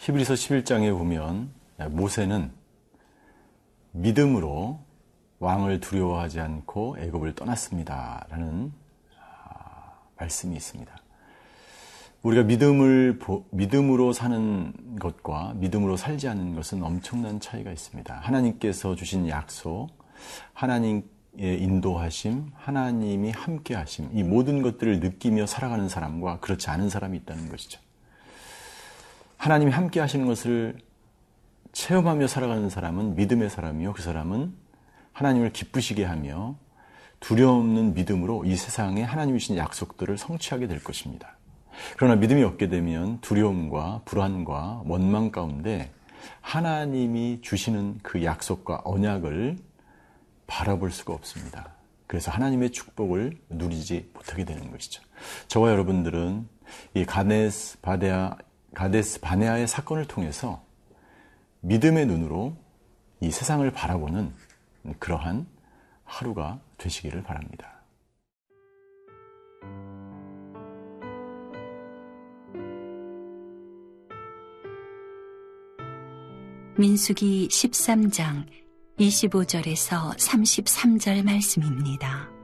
히브리서 11장에 보면 모세는 믿음으로 왕을 두려워하지 않고 애굽을 떠났습니다라는 아, 말씀이 있습니다. 우리가 믿음을 믿음으로 사는 것과 믿음으로 살지 않는 것은 엄청난 차이가 있습니다. 하나님께서 주신 약속, 하나님의 인도하심, 하나님이 함께하심, 이 모든 것들을 느끼며 살아가는 사람과 그렇지 않은 사람이 있다는 것이죠. 하나님이 함께 하시는 것을 체험하며 살아가는 사람은 믿음의 사람이요, 그 사람은 하나님을 기쁘시게 하며 두려움 없는 믿음으로 이 세상에 하나님이 주신 약속들을 성취하게 될 것입니다. 그러나 믿음이 없게 되면 두려움과 불안과 원망 가운데 하나님이 주시는 그 약속과 언약을 바라볼 수가 없습니다. 그래서 하나님의 축복을 누리지 못하게 되는 것이죠. 저와 여러분들은 이 가데스 바데아 가데스 바네아의 사건을 통해서 믿음의 눈으로 이 세상을 바라보는 그러한 하루가 되시기를 바랍니다. 민수기 13장 25절에서 33절 말씀입니다.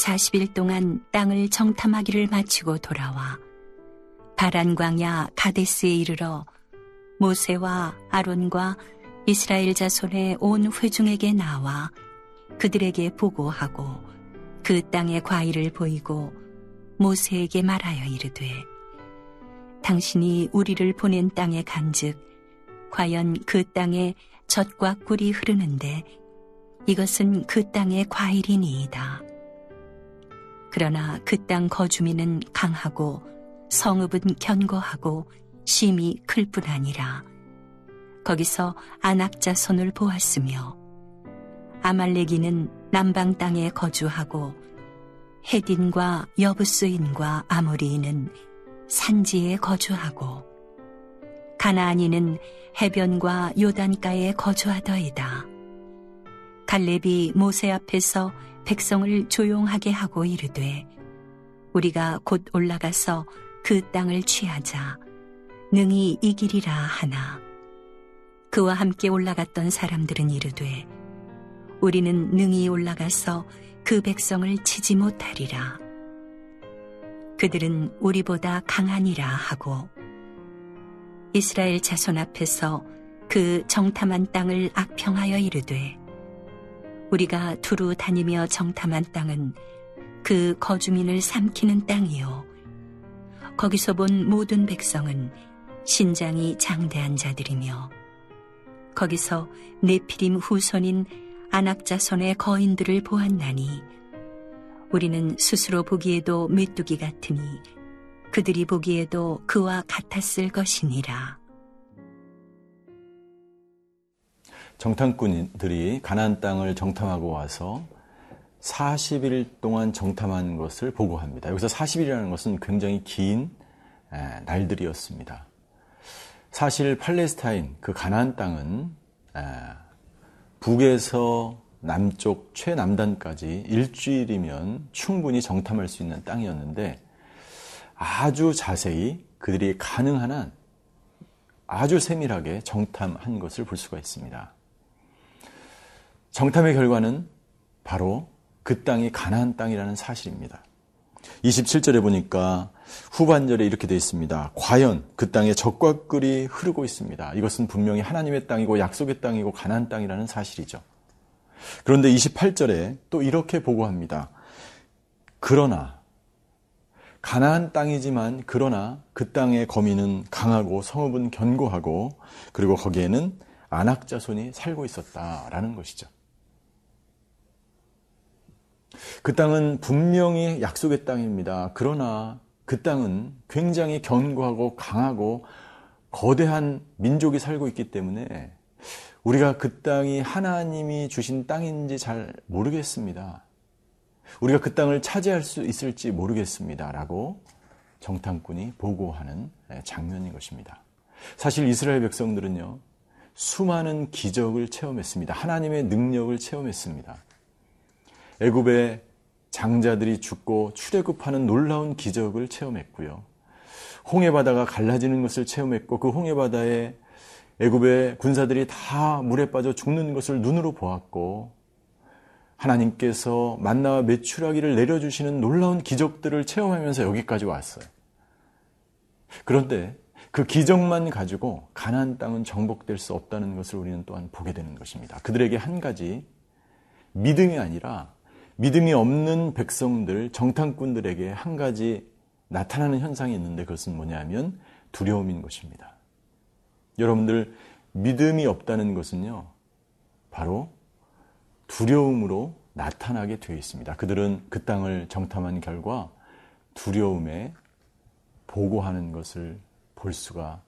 40일 동안 땅을 정탐하기를 마치고 돌아와 바란 광야 가데스에 이르러 모세와 아론과 이스라엘 자손의 온 회중에게 나와 그들에게 보고하고 그 땅의 과일을 보이고 모세에게 말하여 이르되 당신이 우리를 보낸 땅에 간즉 과연 그 땅에 젖과 꿀이 흐르는데 이것은 그 땅의 과일이니이다. 그러나 그 땅 거주민은 강하고 성읍은 견고하고 심이 클뿐 아니라 거기서 안악자 손을 보았으며 아말레기는 남방 땅에 거주하고 헤딘과 여부스인과 아모리인은 산지에 거주하고 가나안인은 해변과 요단가에 거주하더이다. 갈렙이 모세 앞에서 백성을 조용하게 하고 이르되 우리가 곧 올라가서 그 땅을 취하자. 능히 이기리라 하나. 그와 함께 올라갔던 사람들은 이르되 우리는 능히 올라가서 그 백성을 치지 못하리라. 그들은 우리보다 강하니라 하고 이스라엘 자손 앞에서 그 정탐한 땅을 악평하여 이르되 우리가 두루 다니며 정탐한 땅은 그 거주민을 삼키는 땅이요. 거기서 본 모든 백성은 신장이 장대한 자들이며 거기서 네피림 후손인 안악자손의 거인들을 보았나니 우리는 스스로 보기에도 메뚜기 같으니 그들이 보기에도 그와 같았을 것이니라. 정탐꾼들이 가나안 땅을 정탐하고 와서 40일 동안 정탐한 것을 보고합니다. 여기서 40일이라는 것은 굉장히 긴 날들이었습니다. 사실 팔레스타인 그 가나안 땅은 북에서 남쪽 최남단까지 일주일이면 충분히 정탐할 수 있는 땅이었는데 아주 자세히 그들이 가능한 한 아주 세밀하게 정탐한 것을 볼 수가 있습니다. 정탐의 결과는 바로 그 땅이 가나안 땅이라는 사실입니다. 27절에 보니까 후반절에 이렇게 되어 있습니다. 과연 그 땅에 적과 꿀이 흐르고 있습니다. 이것은 분명히 하나님의 땅이고 약속의 땅이고 가나안 땅이라는 사실이죠. 그런데 28절에 또 이렇게 보고합니다. 그러나 가나안 땅이지만 그러나 그 땅의 거민은 강하고 성읍은 견고하고 그리고 거기에는 안악자손이 살고 있었다라는 것이죠. 그 땅은 분명히 약속의 땅입니다. 그러나 그 땅은 굉장히 견고하고 강하고 거대한 민족이 살고 있기 때문에 우리가 그 땅이 하나님이 주신 땅인지 잘 모르겠습니다. 우리가 그 땅을 차지할 수 있을지 모르겠습니다. 라고 정탐꾼이 보고하는 장면인 것입니다. 사실 이스라엘 백성들은요, 수많은 기적을 체험했습니다. 하나님의 능력을 체험했습니다. 애굽의 장자들이 죽고 출애굽하는 놀라운 기적을 체험했고요. 홍해 바다가 갈라지는 것을 체험했고 그 홍해 바다에 애굽의 군사들이 다 물에 빠져 죽는 것을 눈으로 보았고 하나님께서 만나와 메추라기를 내려주시는 놀라운 기적들을 체험하면서 여기까지 왔어요. 그런데 그 기적만 가지고 가나안 땅은 정복될 수 없다는 것을 우리는 또한 보게 되는 것입니다. 그들에게 한 가지 믿음이 아니라 믿음이 없는 백성들, 정탐꾼들에게 한 가지 나타나는 현상이 있는데 그것은 뭐냐면 두려움인 것입니다. 여러분들 믿음이 없다는 것은요. 바로 두려움으로 나타나게 되어 있습니다. 그들은 그 땅을 정탐한 결과 두려움에 보고하는 것을 볼 수가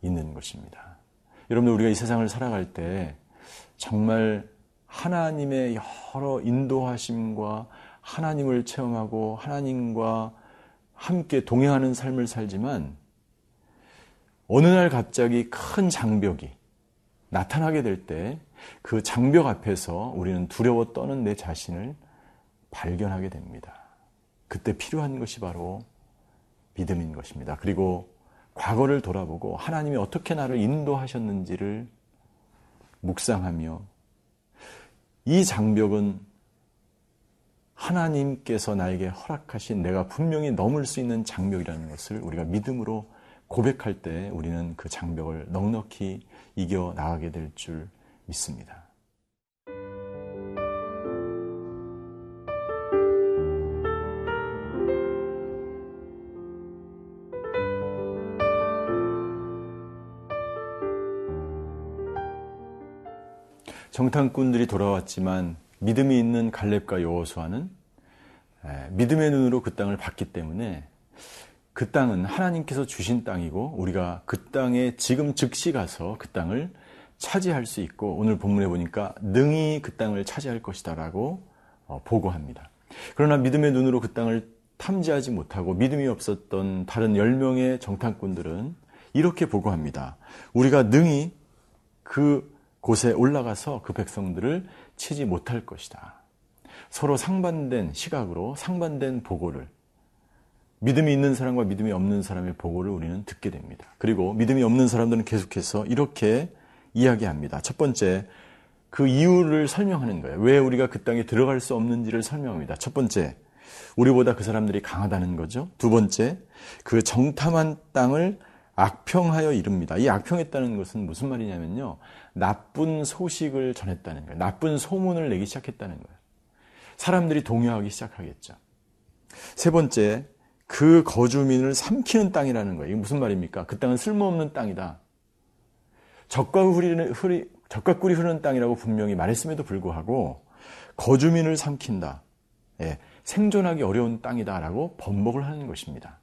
있는 것입니다. 여러분들 우리가 이 세상을 살아갈 때 정말 하나님의 여러 인도하심과 하나님을 체험하고 하나님과 함께 동행하는 삶을 살지만 어느 날 갑자기 큰 장벽이 나타나게 될 때 그 장벽 앞에서 우리는 두려워 떠는 내 자신을 발견하게 됩니다. 그때 필요한 것이 바로 믿음인 것입니다. 그리고 과거를 돌아보고 하나님이 어떻게 나를 인도하셨는지를 묵상하며 이 장벽은 하나님께서 나에게 허락하신 내가 분명히 넘을 수 있는 장벽이라는 것을 우리가 믿음으로 고백할 때 우리는 그 장벽을 넉넉히 이겨 나가게 될 줄 믿습니다. 정탐꾼들이 돌아왔지만 믿음이 있는 갈렙과 여호수아는 믿음의 눈으로 그 땅을 봤기 때문에 그 땅은 하나님께서 주신 땅이고 우리가 그 땅에 지금 즉시 가서 그 땅을 차지할 수 있고 오늘 본문에 보니까 능히 그 땅을 차지할 것이다라고 어, 보고합니다. 그러나 믿음의 눈으로 그 땅을 탐지하지 못하고 믿음이 없었던 다른 10명의 정탐꾼들은 이렇게 보고합니다. 우리가 능히 그 곳에 올라가서 그 백성들을 치지 못할 것이다. 서로 상반된 시각으로 상반된 보고를 믿음이 있는 사람과 믿음이 없는 사람의 보고를 우리는 듣게 됩니다. 그리고 믿음이 없는 사람들은 계속해서 이렇게 이야기합니다. 첫 번째, 그 이유를 설명하는 거예요. 왜 우리가 그 땅에 들어갈 수 없는지를 설명합니다. 첫 번째, 우리보다 그 사람들이 강하다는 거죠. 두 번째, 그 정탐한 땅을 악평하여 이릅니다. 이 악평했다는 것은 무슨 말이냐면요. 나쁜 소식을 전했다는 거예요. 나쁜 소문을 내기 시작했다는 거예요. 사람들이 동요하기 시작하겠죠. 세 번째, 그 거주민을 삼키는 땅이라는 거예요. 이게 무슨 말입니까? 그 땅은 쓸모없는 땅이다. 적과 꿀이, 흐리, 적과 꿀이 흐르는 땅이라고 분명히 말했음에도 불구하고 거주민을 삼킨다. 예, 생존하기 어려운 땅이다라고 번복을 하는 것입니다.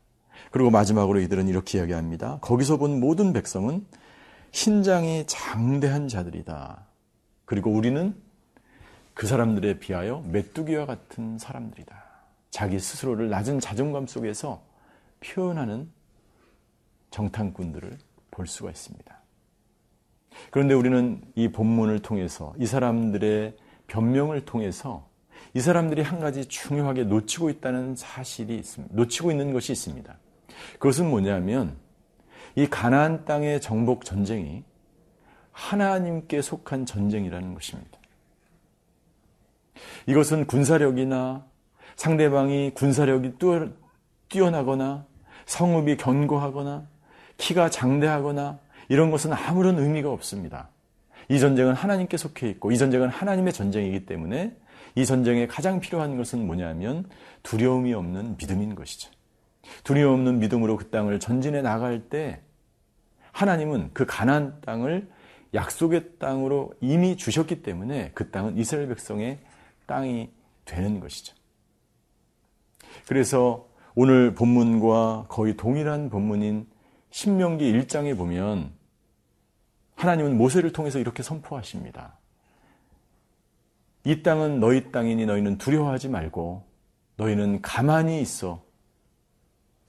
그리고 마지막으로 이들은 이렇게 이야기합니다. 거기서 본 모든 백성은 신장이 장대한 자들이다. 그리고 우리는 그 사람들에 비하여 메뚜기와 같은 사람들이다. 자기 스스로를 낮은 자존감 속에서 표현하는 정탐꾼들을 볼 수가 있습니다. 그런데 우리는 이 본문을 통해서 이 사람들의 변명을 통해서 이 사람들이 한 가지 중요하게 놓치고 있다는 사실이 있습니다. 놓치고 있는 것이 있습니다. 그것은 뭐냐면 이 가나안 땅의 정복 전쟁이 하나님께 속한 전쟁이라는 것입니다. 이것은 군사력이나 상대방이 군사력이 뛰어나거나 성읍이 견고하거나 키가 장대하거나 이런 것은 아무런 의미가 없습니다. 이 전쟁은 하나님께 속해 있고 이 전쟁은 하나님의 전쟁이기 때문에 이 전쟁에 가장 필요한 것은 뭐냐면 두려움이 없는 믿음인 것이죠. 두려움 없는 믿음으로 그 땅을 전진해 나갈 때 하나님은 그 가나안 땅을 약속의 땅으로 이미 주셨기 때문에 그 땅은 이스라엘 백성의 땅이 되는 것이죠. 그래서 오늘 본문과 거의 동일한 본문인 신명기 1장에 보면 하나님은 모세를 통해서 이렇게 선포하십니다. 이 땅은 너희 땅이니 너희는 두려워하지 말고 너희는 가만히 있어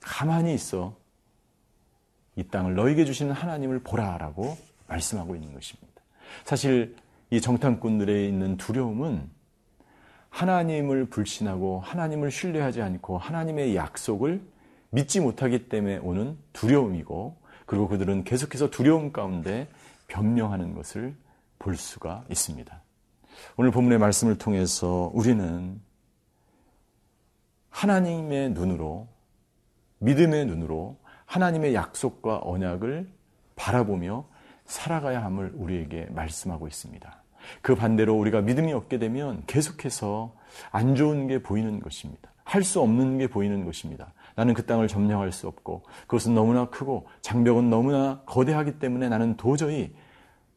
가만히 있어 이 땅을 너에게 주시는 하나님을 보라라고 말씀하고 있는 것입니다. 사실 이 정탐꾼들의 있는 두려움은 하나님을 불신하고 하나님을 신뢰하지 않고 하나님의 약속을 믿지 못하기 때문에 오는 두려움이고 그리고 그들은 계속해서 두려움 가운데 변명하는 것을 볼 수가 있습니다. 오늘 본문의 말씀을 통해서 우리는 하나님의 눈으로 믿음의 눈으로 하나님의 약속과 언약을 바라보며 살아가야 함을 우리에게 말씀하고 있습니다. 그 반대로 우리가 믿음이 없게 되면 계속해서 안 좋은 게 보이는 것입니다. 할 수 없는 게 보이는 것입니다. 나는 그 땅을 점령할 수 없고 그것은 너무나 크고 장벽은 너무나 거대하기 때문에 나는 도저히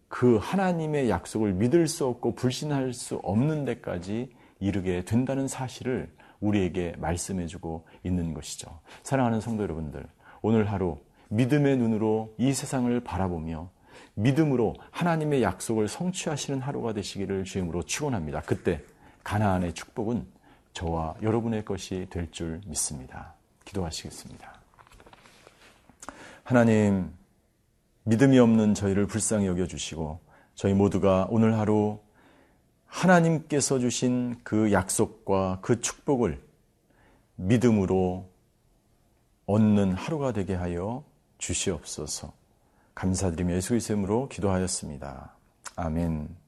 그 하나님의 약속을 믿을 수 없고 불신할 수 없는 데까지 이르게 된다는 사실을 우리에게 말씀해주고 있는 것이죠. 사랑하는 성도 여러분들, 오늘 하루 믿음의 눈으로 이 세상을 바라보며 믿음으로 하나님의 약속을 성취하시는 하루가 되시기를 주임으로 축원합니다. 그때 가나안의 축복은 저와 여러분의 것이 될 줄 믿습니다. 기도하시겠습니다. 하나님, 믿음이 없는 저희를 불쌍히 여겨주시고, 저희 모두가 오늘 하루 하나님께서 주신 그 약속과 그 축복을 믿음으로 얻는 하루가 되게 하여 주시옵소서. 감사드리며 예수 그리스도의 이름으로 기도하였습니다. 아멘.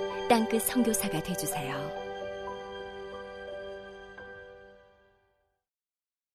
땅끝 성교사가 되주세요